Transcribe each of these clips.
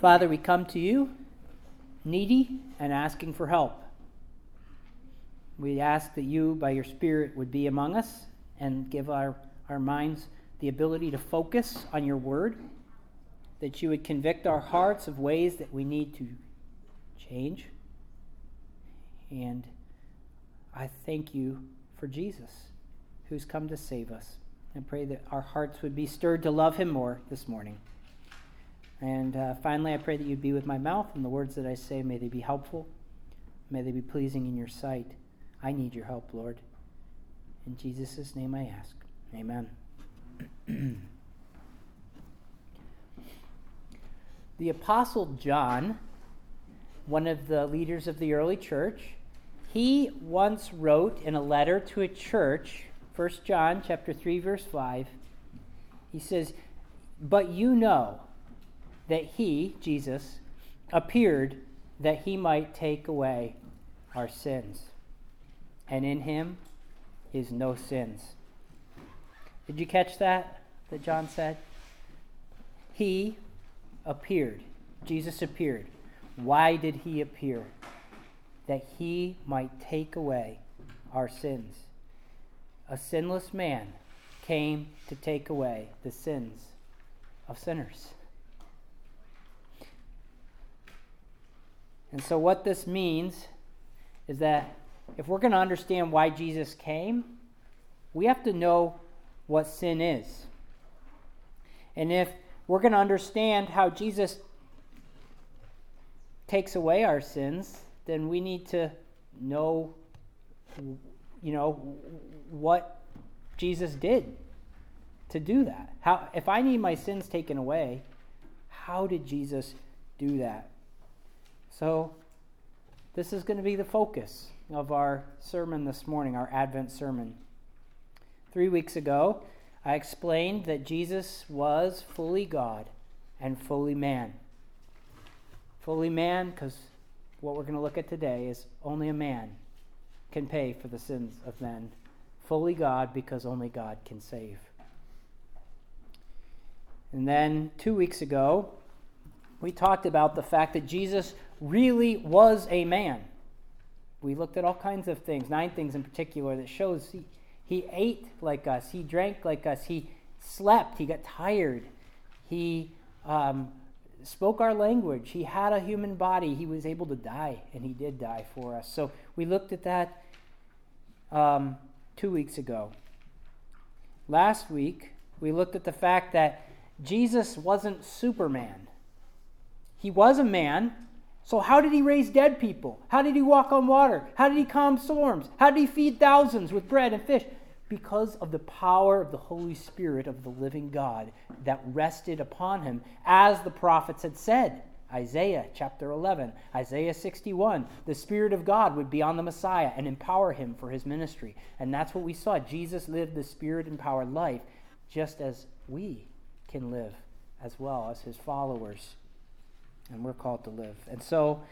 Father, we come to you needy and asking for help. We ask that you, by your Spirit, would be among us and give our, our minds the ability to focus on your word, that you would convict our hearts of ways that we need to change. And I thank you for Jesus, who's come to save us. I pray that our hearts would be stirred to love him more this morning. And uh, finally, I pray that you'd be with my mouth and the words that I say, may they be helpful. May they be pleasing in your sight. I need your help, Lord. In Jesus' name I ask. Amen. the Apostle John, one of the leaders of the early church, he once wrote in a letter to a church, 1 John chapter 3 verse 5, he says, "But you know that he, Jesus, appeared that he might take away our sins. And in him is no sins. Did you catch that? That John said? He appeared. Jesus appeared. Why did he appear? That he might take away our sins. A sinless man came to take away the sins of sinners. And so, what this means is that if we're going to understand why Jesus came, we have to know what sin is. And if we're going to understand how Jesus takes away our sins, then we need to know you know what Jesus did to do that. How if I need my sins taken away, how did Jesus do that? So, this is going to be the focus of our sermon this morning, our Advent sermon. Three weeks ago, I explained that Jesus was fully God and fully man. Fully man, because what we're going to look at today is only a man can pay for the sins of men. Fully God, because only God can save. And then two weeks ago, we talked about the fact that Jesus really was a man. We looked at all kinds of things, nine things in particular, that shows he, he ate like us, he drank like us, he slept, he got tired, he um, spoke our language, he had a human body, he was able to die, and he did die for us. So we looked at that um, two weeks ago. Last week, we looked at the fact that Jesus wasn't Superman. He was a man, so, how did he raise dead people? How did he walk on water? How did he calm storms? How did he feed thousands with bread and fish? Because of the power of the Holy Spirit of the living God that rested upon him, as the prophets had said. Isaiah chapter 11, Isaiah 61. The Spirit of God would be on the Messiah and empower him for his ministry. And that's what we saw. Jesus lived the Spirit empowered life just as we can live as well as his followers and we're called to live. And so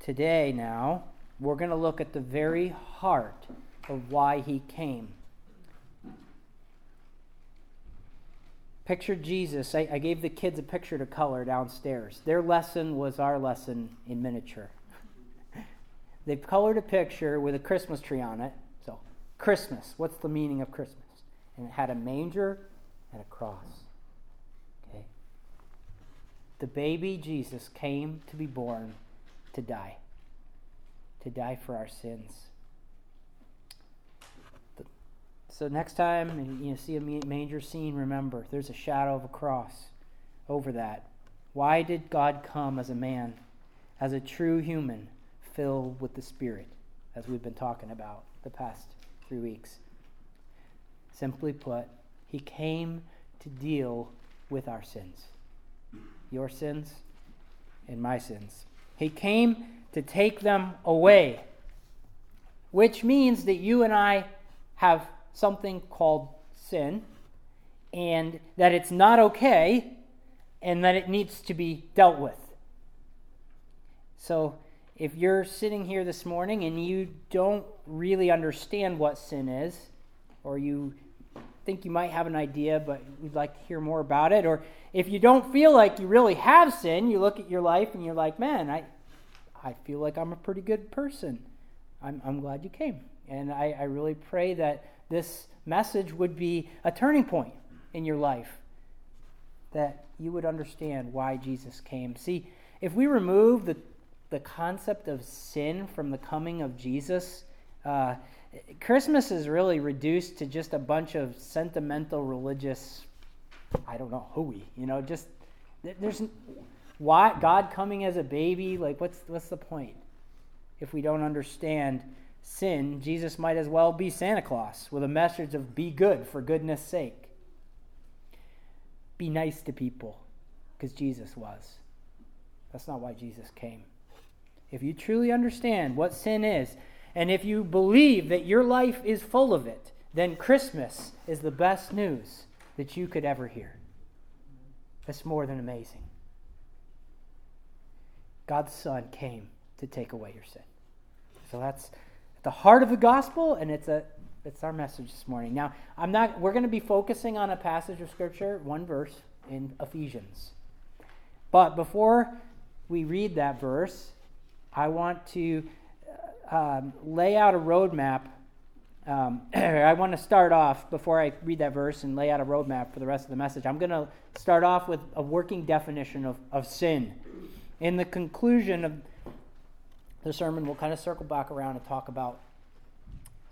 today, now, we're going to look at the very heart of why he came. Picture Jesus. I, I, gave the kids a picture to color downstairs. Their lesson was our lesson in miniature. They've colored a picture with a Christmas tree on it. So, Christmas. What's the meaning of Christmas? And it had a manger and a cross the baby Jesus came to be born to die, to die for our sins. So next time you see a manger scene, remember there's a shadow of a cross over that. Why did God come as a man, as a true human, filled with the Spirit, as we've been talking about the past three weeks? Simply put, he came to deal with our sins your sins and my sins. He came to take them away, which means that you and I have something called sin, and that it's not okay, and that it needs to be dealt with. So, if you're sitting here this morning and you don't really understand what sin is, or you think you might have an idea, but you'd like to hear more about it. Or if you don't feel like you really have sin, you look at your life and you're like, man, I, I feel like I'm a pretty good person. I'm, I'm glad you came. And I, I really pray that this message would be a turning point in your life, that you would understand why Jesus came. See, if we remove the, the concept of sin from the coming of Jesus, uh, Christmas is really reduced to just a bunch of sentimental religious, I don't know, hooey. You know, just there's why God coming as a baby. Like, what's what's the point? If we don't understand sin, Jesus might as well be Santa Claus with a message of "Be good for goodness sake." Be nice to people, because Jesus was. That's not why Jesus came. If you truly understand what sin is, and if you believe that your life is full of it, then Christmas is the best news that you could ever hear. That's more than amazing. God's Son came to take away your sin. So that's the heart of the gospel, and it's a it's our message this morning. Now, I'm not we're going to be focusing on a passage of scripture, one verse in Ephesians. But before we read that verse, I want to um, lay out a roadmap. Um, I want to start off before I read that verse and lay out a roadmap for the rest of the message. I'm going to start off with a working definition of, of sin. In the conclusion of the sermon, we'll kind of circle back around and talk about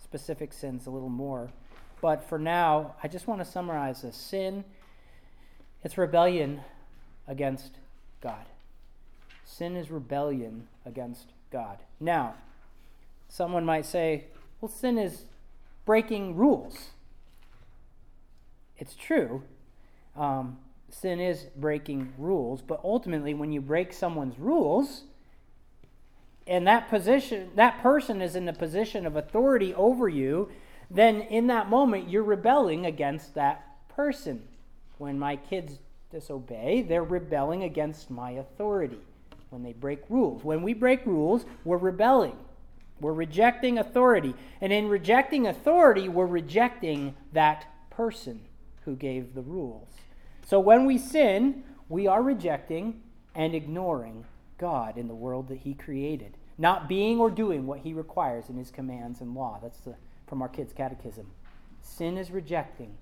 specific sins a little more. But for now, I just want to summarize this sin, it's rebellion against God. Sin is rebellion against God. Now, Someone might say, well, sin is breaking rules. It's true. Um, sin is breaking rules, but ultimately, when you break someone's rules, and that position, that person is in the position of authority over you, then in that moment you're rebelling against that person. When my kids disobey, they're rebelling against my authority. When they break rules, when we break rules, we're rebelling. We're rejecting authority. And in rejecting authority, we're rejecting that person who gave the rules. So when we sin, we are rejecting and ignoring God in the world that He created, not being or doing what He requires in His commands and law. That's the, from our kids' catechism. Sin is rejecting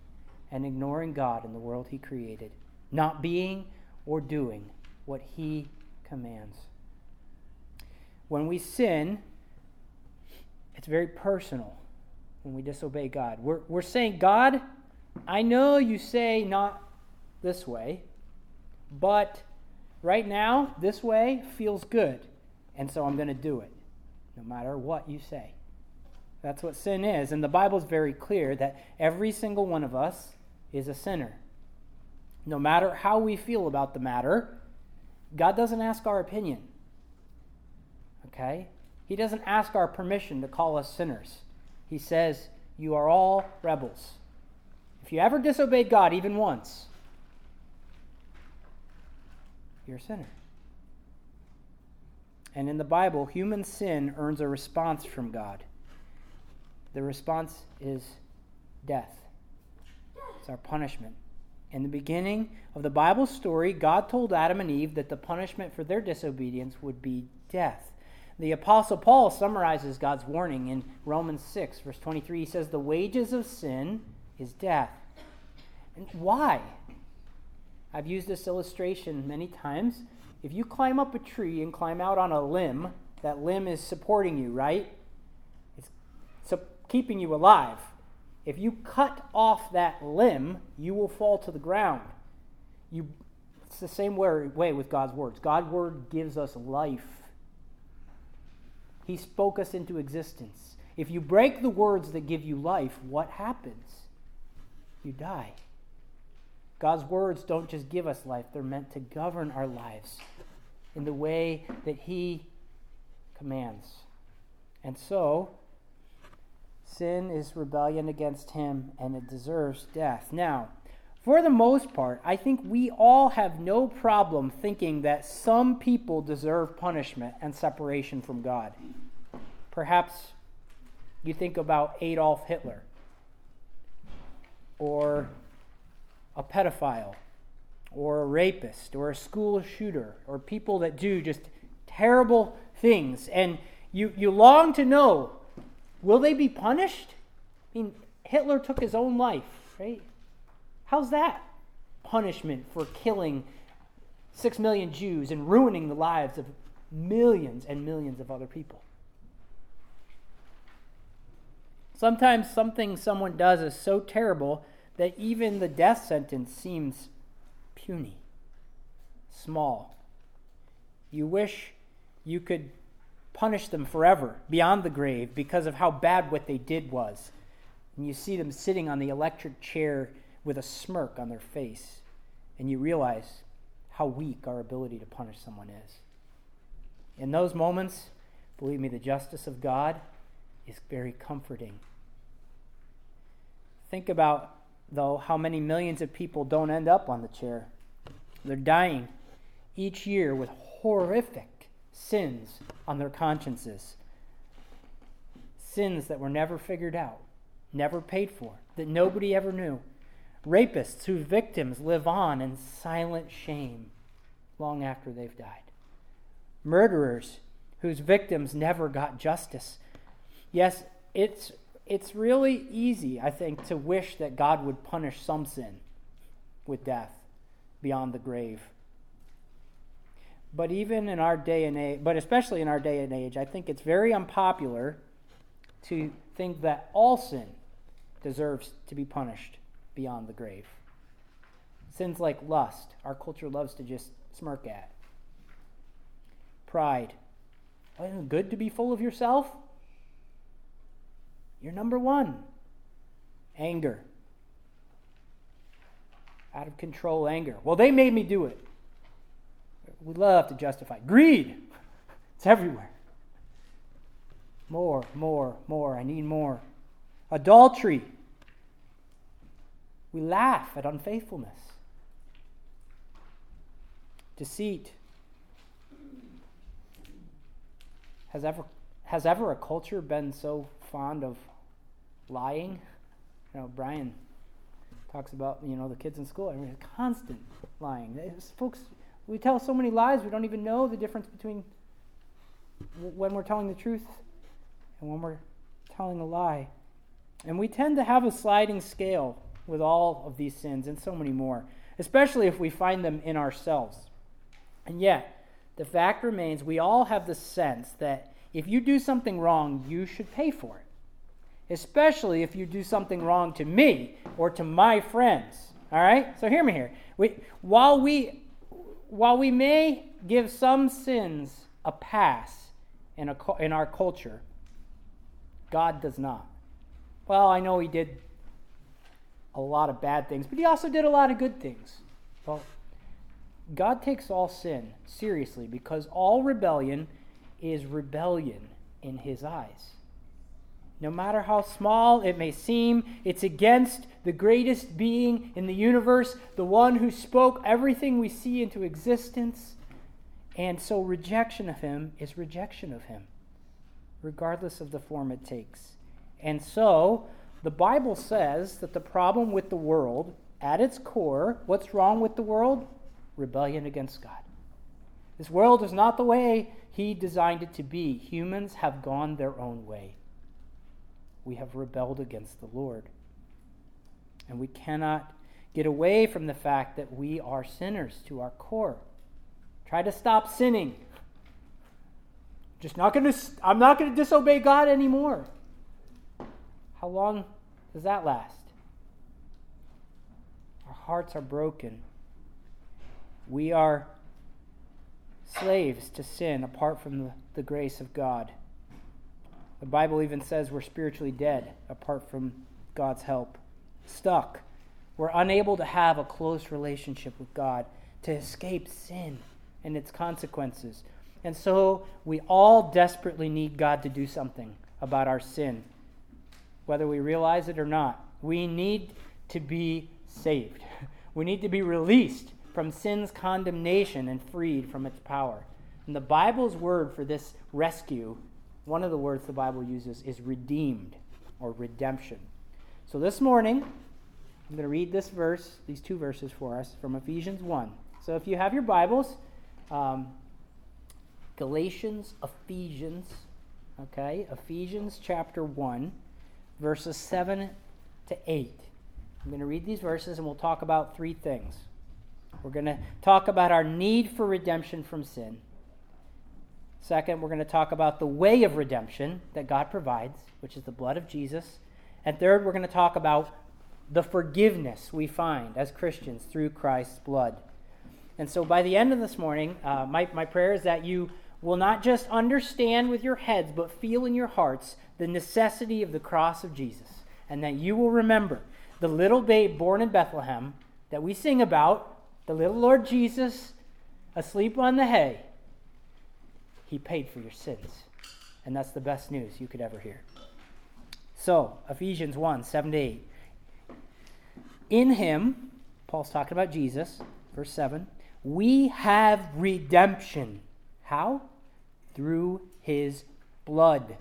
and ignoring God in the world He created, not being or doing what He commands. When we sin, it's very personal when we disobey God. We're, we're saying, God, I know you say not this way, but right now, this way feels good, and so I'm going to do it, no matter what you say. That's what sin is. And the Bible is very clear that every single one of us is a sinner. No matter how we feel about the matter, God doesn't ask our opinion. Okay? He doesn't ask our permission to call us sinners. He says, You are all rebels. If you ever disobeyed God even once, you're a sinner. And in the Bible, human sin earns a response from God. The response is death. It's our punishment. In the beginning of the Bible story, God told Adam and Eve that the punishment for their disobedience would be death. The Apostle Paul summarizes God's warning in Romans 6, verse 23. He says, The wages of sin is death. And why? I've used this illustration many times. If you climb up a tree and climb out on a limb, that limb is supporting you, right? It's keeping you alive. If you cut off that limb, you will fall to the ground. You, it's the same way, way with God's words. God's word gives us life he spoke us into existence. If you break the words that give you life, what happens? You die. God's words don't just give us life, they're meant to govern our lives in the way that He commands. And so, sin is rebellion against Him and it deserves death. Now, for the most part, I think we all have no problem thinking that some people deserve punishment and separation from God. Perhaps you think about Adolf Hitler. or a pedophile or a rapist or a school shooter or people that do just terrible things and you, you long to know will they be punished? I mean, Hitler took his own life, right? How's that punishment for killing six million Jews and ruining the lives of millions and millions of other people? Sometimes something someone does is so terrible that even the death sentence seems puny, small. You wish you could punish them forever, beyond the grave, because of how bad what they did was. And you see them sitting on the electric chair with a smirk on their face, and you realize how weak our ability to punish someone is. In those moments, believe me, the justice of God is very comforting. Think about, though, how many millions of people don't end up on the chair. They're dying each year with horrific sins on their consciences. Sins that were never figured out, never paid for, that nobody ever knew. Rapists whose victims live on in silent shame long after they've died. Murderers whose victims never got justice. Yes, it's, it's really easy, I think, to wish that God would punish some sin with death beyond the grave. But even in our day and age, but especially in our day and age, I think it's very unpopular to think that all sin deserves to be punished beyond the grave. Sins like lust, our culture loves to just smirk at. Pride. Isn't it good to be full of yourself? You're number one. Anger. Out of control anger. Well, they made me do it. We love to justify. Greed. It's everywhere. More, more, more. I need more. Adultery. We laugh at unfaithfulness. Deceit. Has ever, has ever a culture been so fond of lying? You know, Brian talks about, you know, the kids in school. I mean, constant lying. It's, folks, we tell so many lies, we don't even know the difference between when we're telling the truth and when we're telling a lie. And we tend to have a sliding scale with all of these sins and so many more, especially if we find them in ourselves. And yet, the fact remains we all have the sense that if you do something wrong, you should pay for it especially if you do something wrong to me or to my friends. All right? So hear me here. We, while, we, while we may give some sins a pass in, a, in our culture, God does not. Well, I know He did a lot of bad things, but He also did a lot of good things. Well, God takes all sin seriously because all rebellion is rebellion in His eyes. No matter how small it may seem, it's against the greatest being in the universe, the one who spoke everything we see into existence. And so rejection of him is rejection of him, regardless of the form it takes. And so the Bible says that the problem with the world, at its core, what's wrong with the world? Rebellion against God. This world is not the way he designed it to be. Humans have gone their own way we have rebelled against the Lord. And we cannot get away from the fact that we are sinners to our core. Try to stop sinning. Just not going to I'm not going to disobey God anymore. How long does that last? Our hearts are broken. We are slaves to sin apart from the, the grace of God. The Bible even says we're spiritually dead apart from God's help. Stuck. We're unable to have a close relationship with God to escape sin and its consequences. And so we all desperately need God to do something about our sin, whether we realize it or not. We need to be saved. We need to be released from sin's condemnation and freed from its power. And the Bible's word for this rescue one of the words the Bible uses is redeemed or redemption. So this morning, I'm going to read this verse, these two verses for us from Ephesians 1. So if you have your Bibles, um, Galatians, Ephesians, okay, Ephesians chapter 1, verses 7 to 8. I'm going to read these verses and we'll talk about three things. We're going to talk about our need for redemption from sin. Second, we're going to talk about the way of redemption that God provides, which is the blood of Jesus. And third, we're going to talk about the forgiveness we find as Christians through Christ's blood. And so by the end of this morning, uh, my, my prayer is that you will not just understand with your heads, but feel in your hearts the necessity of the cross of Jesus. And that you will remember the little babe born in Bethlehem that we sing about, the little Lord Jesus asleep on the hay. He paid for your sins. And that's the best news you could ever hear. So, Ephesians 1 7 to 8. In him, Paul's talking about Jesus, verse 7, we have redemption. How? Through his blood.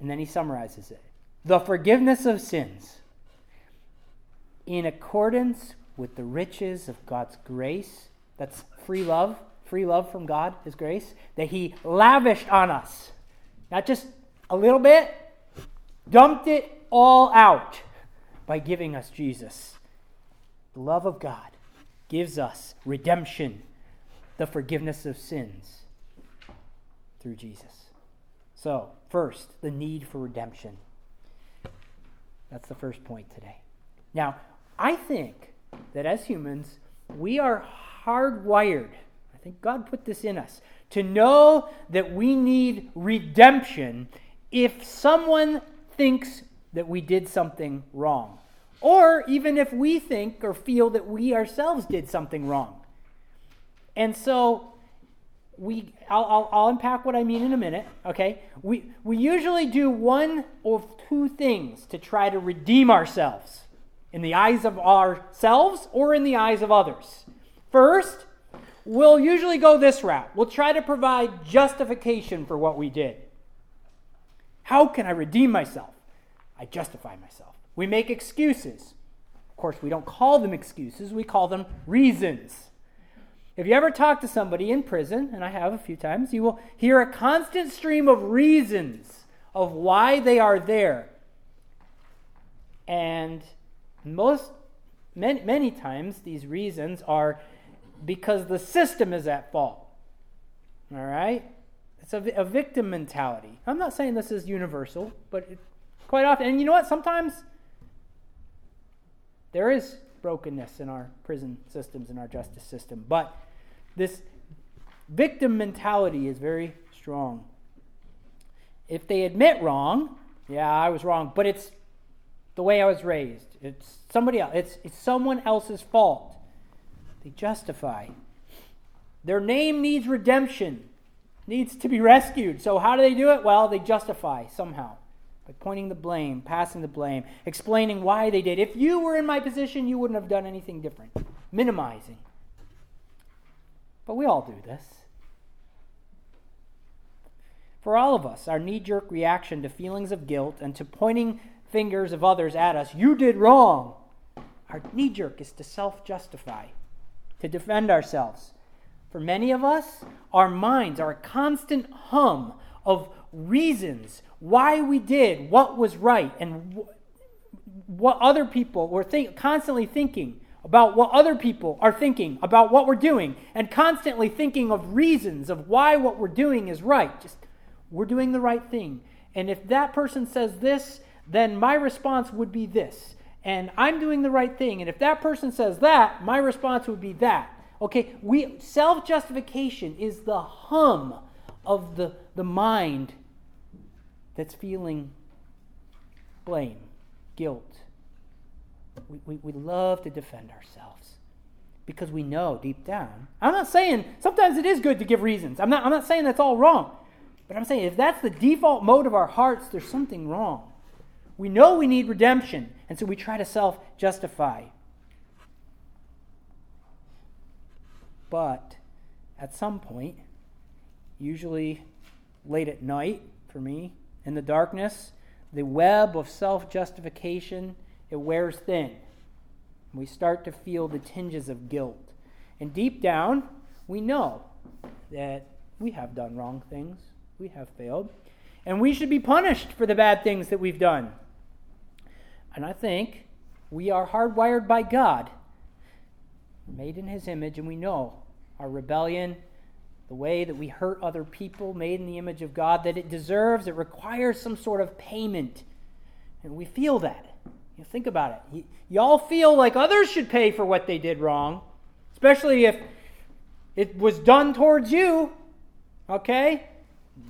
And then he summarizes it the forgiveness of sins in accordance with the riches of God's grace. That's free love, free love from God, His grace, that He lavished on us. Not just a little bit, dumped it all out by giving us Jesus. The love of God gives us redemption, the forgiveness of sins through Jesus. So, first, the need for redemption. That's the first point today. Now, I think that as humans, we are hardwired. I think God put this in us to know that we need redemption if someone thinks that we did something wrong, or even if we think or feel that we ourselves did something wrong. And so we I'll, I'll, I'll, unpack what I mean in a minute, okay? We, we usually do one of two things to try to redeem ourselves in the eyes of ourselves or in the eyes of others. First, we'll usually go this route. We'll try to provide justification for what we did. How can I redeem myself? I justify myself. We make excuses. Of course, we don't call them excuses, we call them reasons. If you ever talk to somebody in prison, and I have a few times, you will hear a constant stream of reasons of why they are there. And most many, many times these reasons are because the system is at fault. All right? It's a, a victim mentality. I'm not saying this is universal, but it, quite often, and you know what? Sometimes there is brokenness in our prison systems, in our justice system. But this victim mentality is very strong. If they admit wrong, yeah, I was wrong, but it's the way I was raised. It's somebody else. It's, it's someone else's fault. They justify. Their name needs redemption, needs to be rescued. So, how do they do it? Well, they justify somehow by pointing the blame, passing the blame, explaining why they did. If you were in my position, you wouldn't have done anything different. Minimizing. But we all do this. For all of us, our knee jerk reaction to feelings of guilt and to pointing fingers of others at us, you did wrong, our knee jerk is to self justify, to defend ourselves. For many of us, our minds are a constant hum of reasons why we did what was right and what other people were think, constantly thinking about what other people are thinking about what we're doing and constantly thinking of reasons of why what we're doing is right. Just we're doing the right thing. And if that person says this, then my response would be this. And I'm doing the right thing. And if that person says that, my response would be that. Okay, we self-justification is the hum of the, the mind that's feeling blame, guilt. We, we, we love to defend ourselves because we know deep down. I'm not saying sometimes it is good to give reasons. I'm not, I'm not saying that's all wrong. But I'm saying if that's the default mode of our hearts, there's something wrong. We know we need redemption, and so we try to self justify. But at some point, usually late at night for me, in the darkness, the web of self justification, it wears thin. We start to feel the tinges of guilt. And deep down, we know that we have done wrong things, we have failed, and we should be punished for the bad things that we've done. And I think we are hardwired by God, made in His image, and we know our rebellion, the way that we hurt other people, made in the image of God, that it deserves, it requires some sort of payment. And we feel that. You think about it. Y'all feel like others should pay for what they did wrong, especially if it was done towards you. Okay?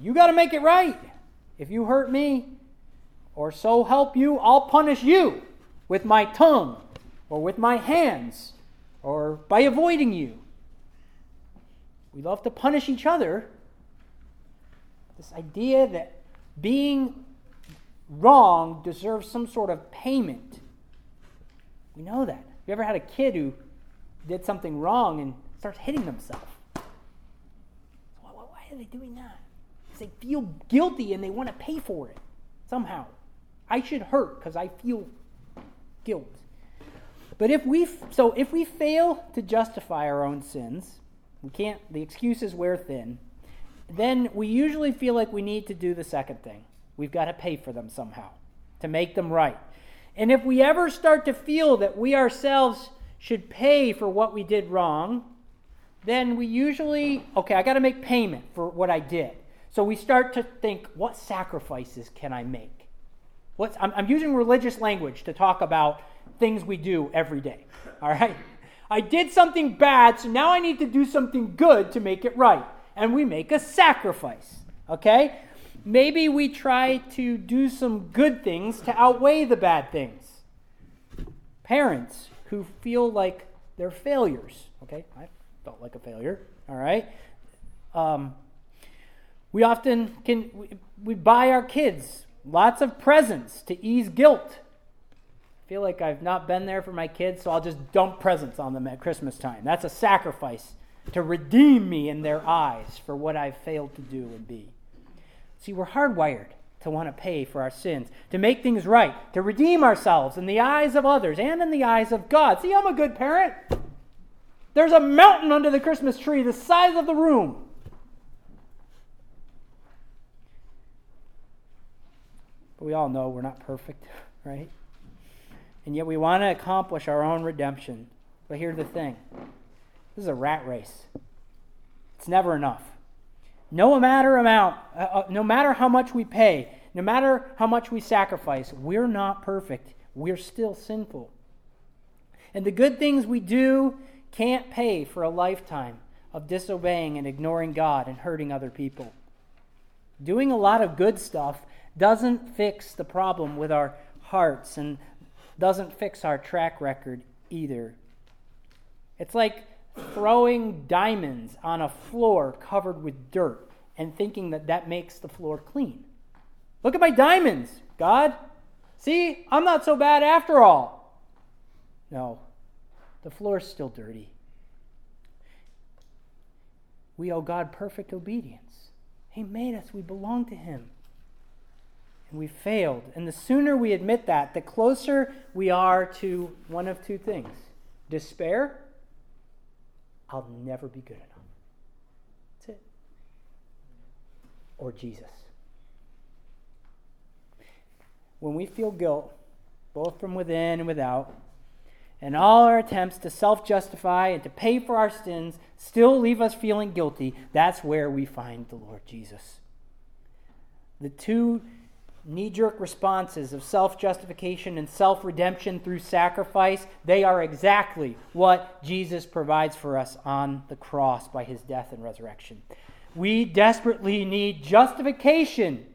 You got to make it right. If you hurt me, or so help you, I'll punish you with my tongue, or with my hands, or by avoiding you. We love to punish each other. This idea that being wrong deserves some sort of payment. We know that. You ever had a kid who did something wrong and starts hitting themselves? Why, why are they doing that? Because they feel guilty and they want to pay for it somehow. I should hurt because I feel guilt. But if we so if we fail to justify our own sins, we can't the excuses wear thin, then we usually feel like we need to do the second thing. We've got to pay for them somehow to make them right. And if we ever start to feel that we ourselves should pay for what we did wrong, then we usually, okay, I got to make payment for what I did. So we start to think, what sacrifices can I make? What's, I'm, I'm using religious language to talk about things we do every day. All right? I did something bad, so now I need to do something good to make it right. And we make a sacrifice. Okay? maybe we try to do some good things to outweigh the bad things. Parents who feel like they're failures. Okay, I felt like a failure. All right. Um, we often can we, we buy our kids lots of presents to ease guilt. Feel like I've not been there for my kids, so I'll just dump presents on them at Christmas time. That's a sacrifice to redeem me in their eyes for what I've failed to do and be. See, we're hardwired to want to pay for our sins, to make things right, to redeem ourselves in the eyes of others and in the eyes of God. See, I'm a good parent. There's a mountain under the Christmas tree the size of the room. But we all know we're not perfect, right? And yet we want to accomplish our own redemption. But here's the thing this is a rat race, it's never enough. No matter amount, uh, uh, no matter how much we pay, no matter how much we sacrifice, we're not perfect. We're still sinful. And the good things we do can't pay for a lifetime of disobeying and ignoring God and hurting other people. Doing a lot of good stuff doesn't fix the problem with our hearts and doesn't fix our track record either. It's like throwing diamonds on a floor covered with dirt and thinking that that makes the floor clean. Look at my diamonds, God. See, I'm not so bad after all. No, the floor's still dirty. We owe God perfect obedience. He made us, we belong to Him. We failed. And the sooner we admit that, the closer we are to one of two things despair I'll never be good enough. That's it. Or Jesus. When we feel guilt, both from within and without, and all our attempts to self justify and to pay for our sins still leave us feeling guilty, that's where we find the Lord Jesus. The two knee jerk responses of self justification and self redemption through sacrifice, they are exactly what Jesus provides for us on the cross by his death and resurrection. We desperately need justification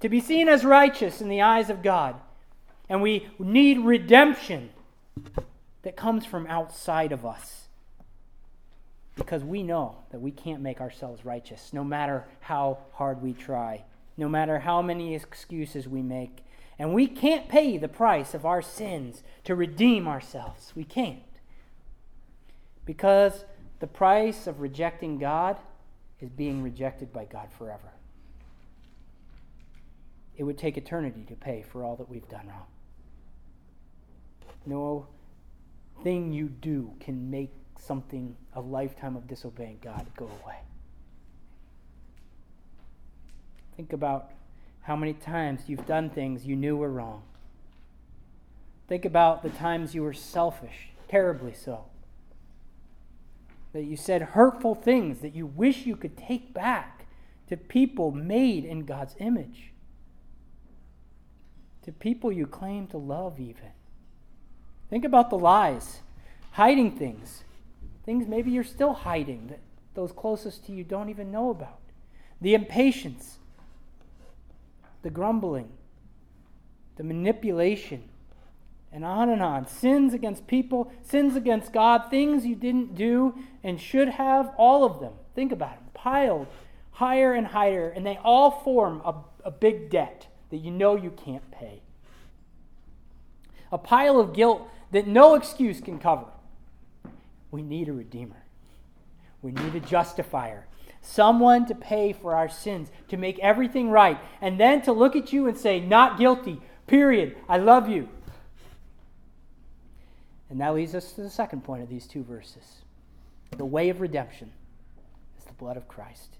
to be seen as righteous in the eyes of God. And we need redemption that comes from outside of us. Because we know that we can't make ourselves righteous, no matter how hard we try no matter how many excuses we make. And we can't pay the price of our sins to redeem ourselves. We can't. Because the price of rejecting God is being rejected by God forever. It would take eternity to pay for all that we've done wrong. No thing you do can make something, a lifetime of disobeying God, go away. Think about how many times you've done things you knew were wrong. Think about the times you were selfish, terribly so. That you said hurtful things that you wish you could take back to people made in God's image, to people you claim to love, even. Think about the lies, hiding things, things maybe you're still hiding that those closest to you don't even know about, the impatience, the grumbling, the manipulation, and on and on. Sins against people, sins against God, things you didn't do and should have, all of them. Think about them, piled higher and higher, and they all form a, a big debt that you know you can't pay. A pile of guilt that no excuse can cover. We need a redeemer. We need a justifier. Someone to pay for our sins, to make everything right, and then to look at you and say, Not guilty, period. I love you. And that leads us to the second point of these two verses. The way of redemption is the blood of Christ.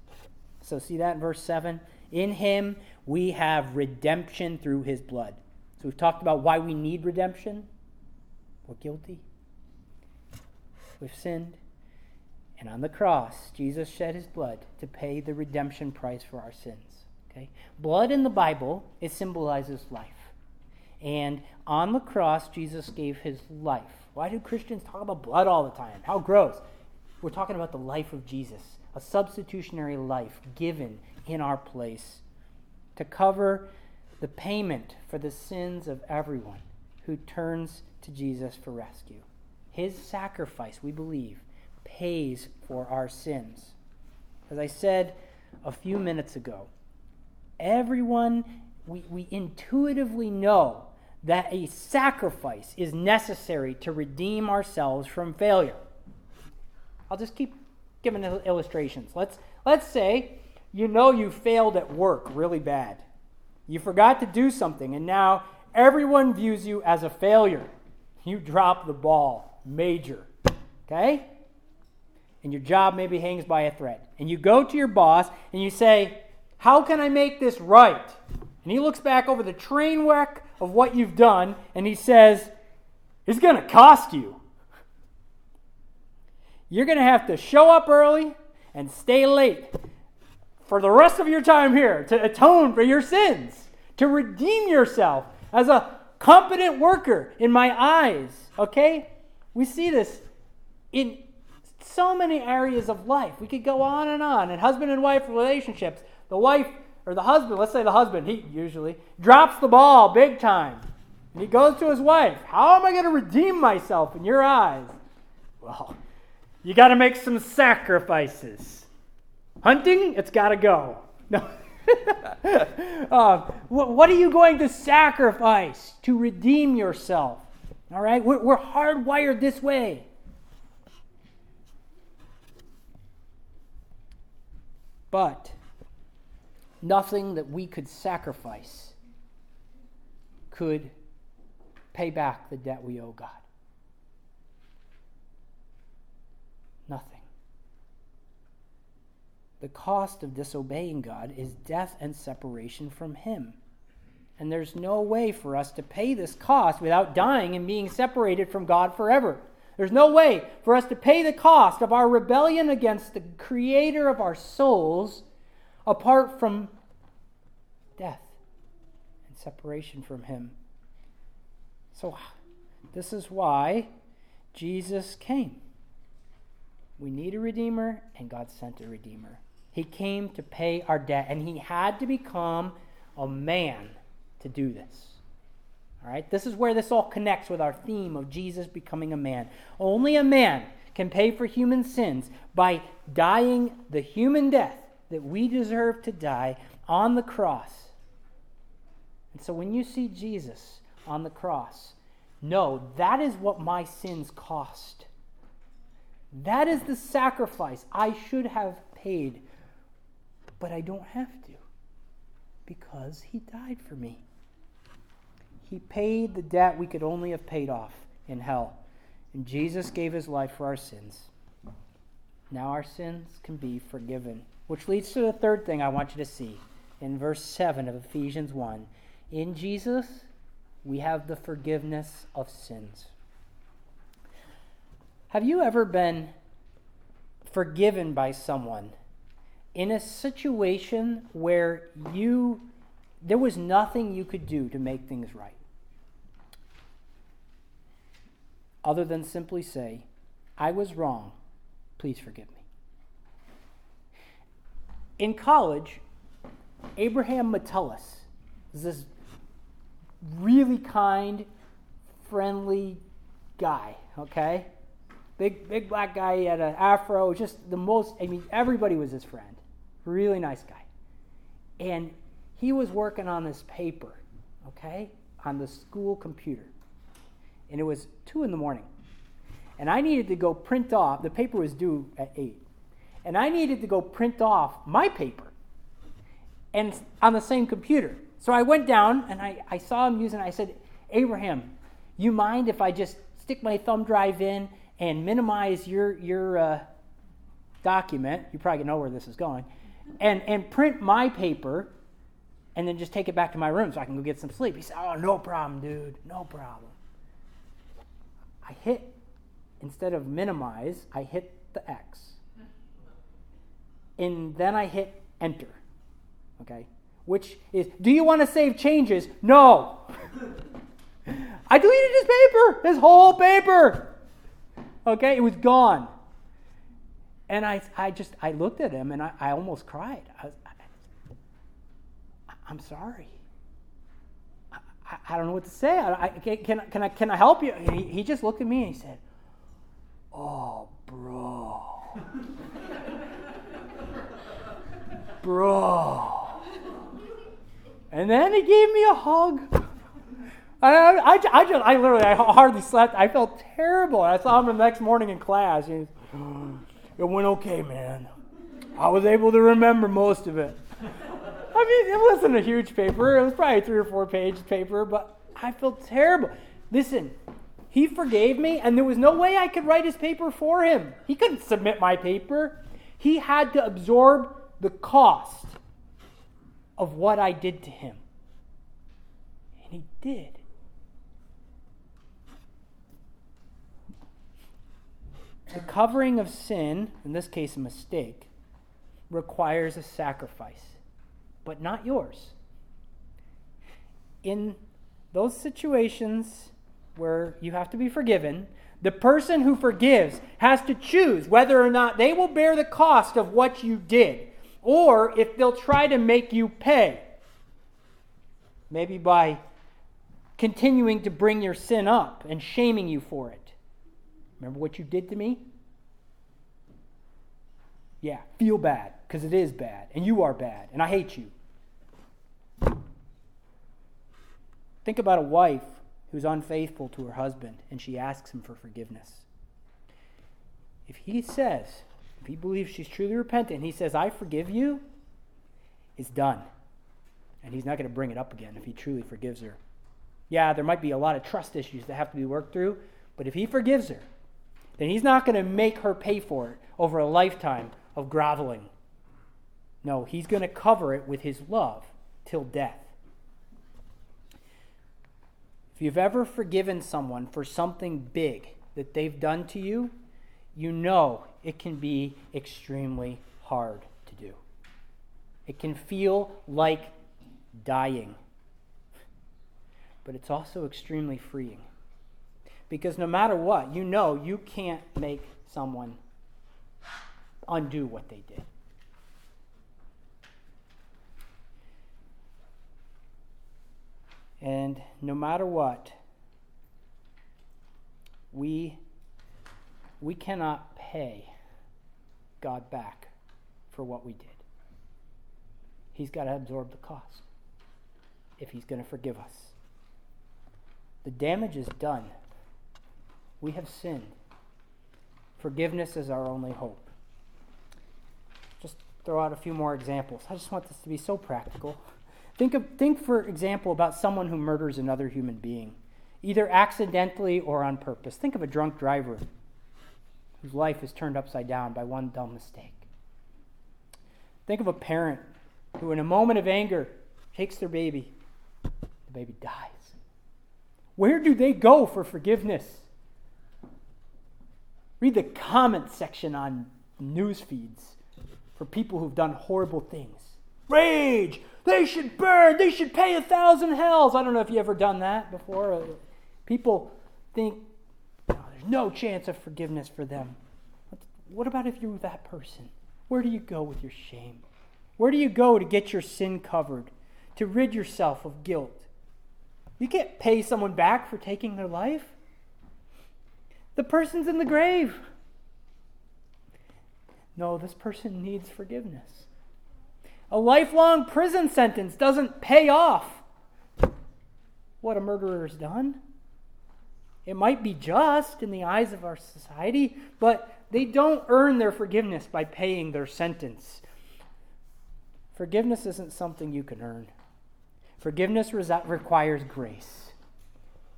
So, see that in verse 7? In him we have redemption through his blood. So, we've talked about why we need redemption. We're guilty, we've sinned. And on the cross, Jesus shed his blood to pay the redemption price for our sins. Okay? Blood in the Bible, it symbolizes life. And on the cross, Jesus gave his life. Why do Christians talk about blood all the time? How gross. We're talking about the life of Jesus, a substitutionary life given in our place to cover the payment for the sins of everyone who turns to Jesus for rescue. His sacrifice, we believe, pays for our sins. As I said a few minutes ago, everyone, we, we intuitively know that a sacrifice is necessary to redeem ourselves from failure. I'll just keep giving illustrations. Let's, let's say you know you failed at work really bad. You forgot to do something, and now everyone views you as a failure. You drop the ball, major. Okay? And your job maybe hangs by a thread. And you go to your boss and you say, How can I make this right? And he looks back over the train wreck of what you've done and he says, It's going to cost you. You're going to have to show up early and stay late for the rest of your time here to atone for your sins, to redeem yourself as a competent worker in my eyes. Okay? We see this in so many areas of life. We could go on and on in husband and wife relationships. The wife or the husband, let's say the husband, he usually drops the ball big time. And he goes to his wife, How am I going to redeem myself in your eyes? Well, you got to make some sacrifices. Hunting, it's got to go. No. uh, what, what, are you going to sacrifice to redeem yourself? All right? We're, we're hardwired this way. But nothing that we could sacrifice could pay back the debt we owe God. Nothing. The cost of disobeying God is death and separation from Him. And there's no way for us to pay this cost without dying and being separated from God forever. There's no way for us to pay the cost of our rebellion against the Creator of our souls apart from death and separation from Him. So, this is why Jesus came. We need a Redeemer, and God sent a Redeemer. He came to pay our debt, and He had to become a man to do this. All right? This is where this all connects with our theme of Jesus becoming a man. Only a man can pay for human sins by dying the human death that we deserve to die on the cross. And so when you see Jesus on the cross, know that is what my sins cost. That is the sacrifice I should have paid, but I don't have to because he died for me. He paid the debt we could only have paid off in hell. And Jesus gave his life for our sins. Now our sins can be forgiven. Which leads to the third thing I want you to see in verse 7 of Ephesians 1. In Jesus, we have the forgiveness of sins. Have you ever been forgiven by someone in a situation where you there was nothing you could do to make things right other than simply say, I was wrong. Please forgive me. In college, Abraham Metellus is this really kind, friendly guy, okay? Big, big black guy. He had an afro. Just the most. I mean, everybody was his friend. Really nice guy. And he was working on this paper, okay, on the school computer. And it was two in the morning. And I needed to go print off. The paper was due at eight. And I needed to go print off my paper, and on the same computer. So I went down and I, I saw him using. I said, Abraham, you mind if I just stick my thumb drive in and minimize your, your uh, document, you probably know where this is going, and, and print my paper and then just take it back to my room so I can go get some sleep. He said, Oh, no problem, dude. No problem. I hit, instead of minimize, I hit the X. And then I hit enter. Okay? Which is, do you want to save changes? No. I deleted his paper, his whole paper. Okay, it was gone. And I, I just, I looked at him and I, I almost cried. I, am sorry. I, I, don't know what to say. I, I, can, can, I, can I help you? He, he just looked at me and he said, Oh, bro. bro. And then he gave me a hug. I, I, I, just, I literally, I hardly slept. I felt terrible. I saw him the next morning in class. He it went okay, man. I was able to remember most of it. Mean, it wasn't a huge paper. It was probably three or four page paper, but I felt terrible. Listen, he forgave me, and there was no way I could write his paper for him. He couldn't submit my paper. He had to absorb the cost of what I did to him. And he did. The covering of sin, in this case a mistake, requires a sacrifice, but not yours. In those situations where you have to be forgiven, the person who forgives has to choose whether or not they will bear the cost of what you did, or if they'll try to make you pay. Maybe by continuing to bring your sin up and shaming you for it. Remember what you did to me? Yeah, feel bad because it is bad and you are bad and I hate you. Think about a wife who's unfaithful to her husband and she asks him for forgiveness. If he says, if he believes she's truly repentant, he says, I forgive you, it's done. And he's not going to bring it up again if he truly forgives her. Yeah, there might be a lot of trust issues that have to be worked through, but if he forgives her, then he's not going to make her pay for it over a lifetime of groveling. No, he's going to cover it with his love till death. If you've ever forgiven someone for something big that they've done to you, you know it can be extremely hard to do. It can feel like dying, but it's also extremely freeing. Because no matter what, you know you can't make someone undo what they did. And no matter what, we, we cannot pay God back for what we did. He's got to absorb the cost if He's going to forgive us. The damage is done. We have sinned. Forgiveness is our only hope. Just throw out a few more examples. I just want this to be so practical. Think, of, think, for example, about someone who murders another human being. either accidentally or on purpose. Think of a drunk driver whose life is turned upside down by one dumb mistake. Think of a parent who, in a moment of anger, takes their baby. The baby dies. Where do they go for forgiveness? Read the comment section on news feeds for people who've done horrible things. Rage! They should burn! They should pay a thousand hells! I don't know if you've ever done that before. Uh, people think oh, there's no chance of forgiveness for them. What about if you're that person? Where do you go with your shame? Where do you go to get your sin covered, to rid yourself of guilt? You can't pay someone back for taking their life. The person's in the grave. No, this person needs forgiveness. A lifelong prison sentence doesn't pay off what a murderer has done. It might be just in the eyes of our society, but they don't earn their forgiveness by paying their sentence. Forgiveness isn't something you can earn. Forgiveness requires grace,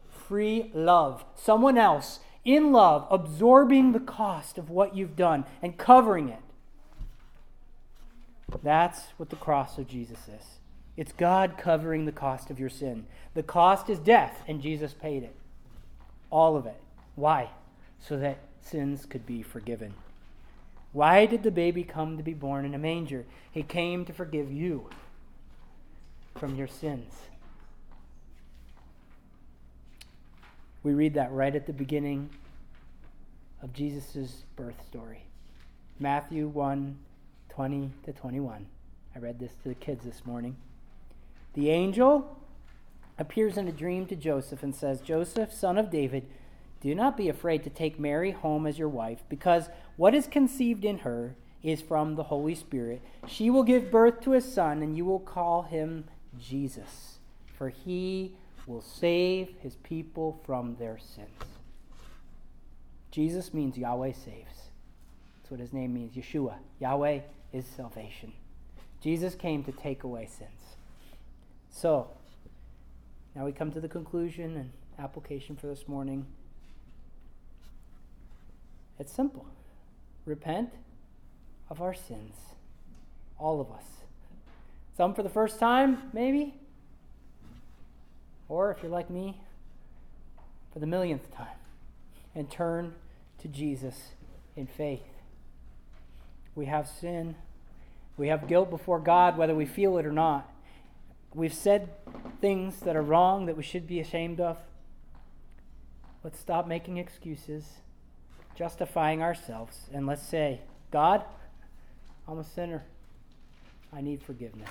free love, someone else in love absorbing the cost of what you've done and covering it. That's what the cross of Jesus is. It's God covering the cost of your sin. The cost is death, and Jesus paid it. All of it. Why? So that sins could be forgiven. Why did the baby come to be born in a manger? He came to forgive you from your sins. We read that right at the beginning of Jesus' birth story. Matthew 1 20 to 21. I read this to the kids this morning. The angel appears in a dream to Joseph and says, Joseph, son of David, do not be afraid to take Mary home as your wife, because what is conceived in her is from the Holy Spirit. She will give birth to a son, and you will call him Jesus, for he will save his people from their sins. Jesus means Yahweh saves. That's what his name means Yeshua. Yahweh is salvation. Jesus came to take away sins. So, now we come to the conclusion and application for this morning. It's simple repent of our sins. All of us. Some for the first time, maybe. Or if you're like me, for the millionth time. And turn to Jesus in faith. We have sin. We have guilt before God, whether we feel it or not. We've said things that are wrong that we should be ashamed of. Let's stop making excuses justifying ourselves, and let's say, God, I'm a sinner. I need forgiveness.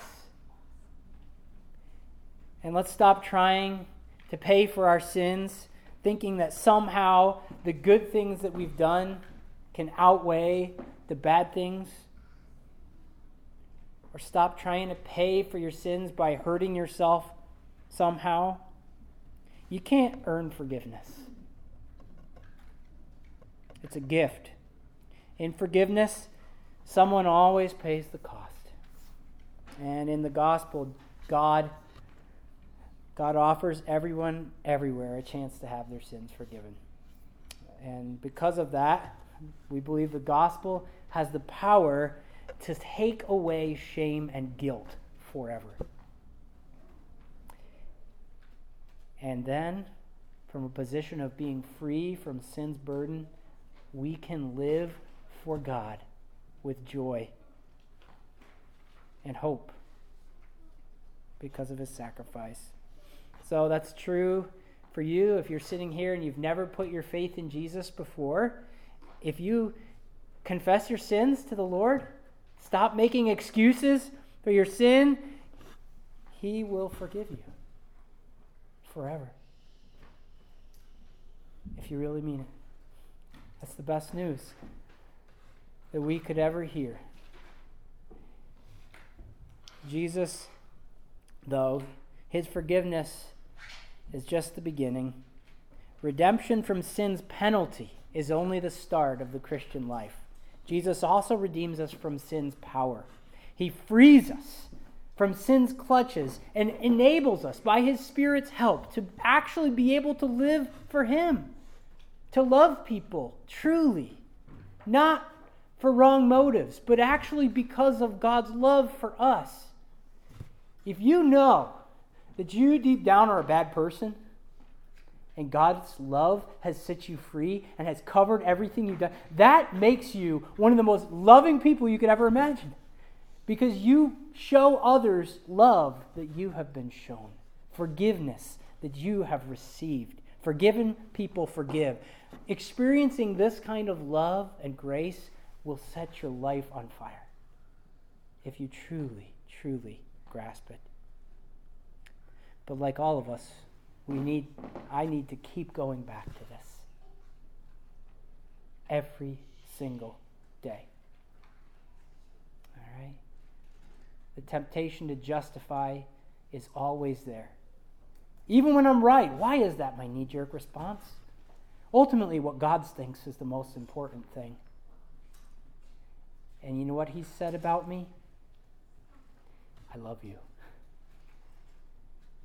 And let's stop trying to pay for our sins, thinking that somehow the good things that we've done can outweigh the bad things. Or stop trying to pay for your sins by hurting yourself somehow. You can't earn forgiveness. It's a gift. In forgiveness, someone always pays the cost. And in the gospel, God God offers everyone everywhere a chance to have their sins forgiven. And because of that, we believe the gospel has the power to take away shame and guilt forever. And then, from a position of being free from sin's burden, we can live for God with joy and hope because of his sacrifice. So that's true for you if you're sitting here and you've never put your faith in Jesus before. If you confess your sins to the Lord, stop making excuses for your sin, he will forgive you forever. If you really mean it. That's the best news that we could ever hear. Jesus, though, his forgiveness is just the beginning. Redemption from sin's penalty is only the start of the Christian life. Jesus also redeems us from sin's power. He frees us from sin's clutches and enables us by his Spirit's help to actually be able to live for him, to love people truly, not for wrong motives, but actually because of God's love for us. If you know that you deep down are a bad person, and God's love has set you free and has covered everything you've done, that makes you one of the most loving people you could ever imagine. Because you show others love that you have been shown, forgiveness that you have received. Forgiven people forgive. Experiencing this kind of love and grace will set your life on fire if you truly, truly grasp it. But like all of us, we need I need to keep going back to this every single day. All right? The temptation to justify is always there. Even when I'm right, why is that my knee jerk response? Ultimately, what God thinks is the most important thing. And you know what He said about me? I love you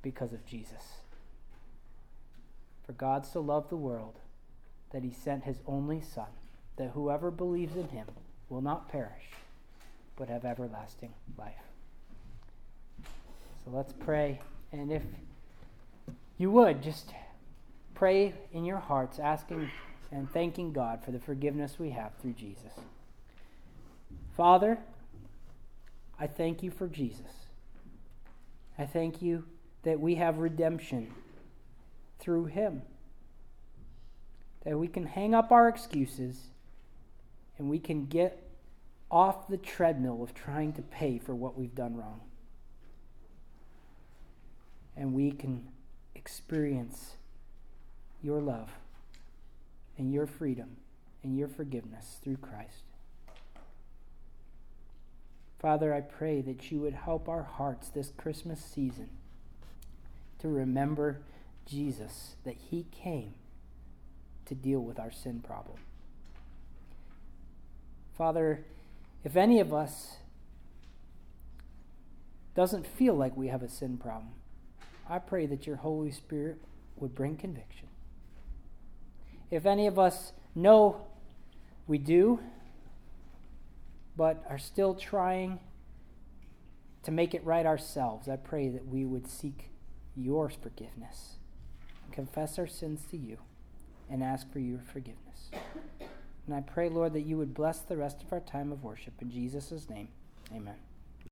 because of Jesus. For God so loved the world that he sent his only Son, that whoever believes in him will not perish, but have everlasting life. So let's pray. And if you would, just pray in your hearts, asking and thanking God for the forgiveness we have through Jesus. Father, I thank you for Jesus. I thank you that we have redemption through Him. That we can hang up our excuses and we can get off the treadmill of trying to pay for what we've done wrong. And we can experience your love and your freedom and your forgiveness through Christ. Father, I pray that you would help our hearts this Christmas season to remember Jesus that he came to deal with our sin problem. Father, if any of us doesn't feel like we have a sin problem, I pray that your Holy Spirit would bring conviction. If any of us know we do, but are still trying to make it right ourselves, I pray that we would seek your forgiveness confess our sins to you, and ask for your forgiveness. And I pray, Lord, that you would bless the rest of our time of worship. In Jesus' name, amen.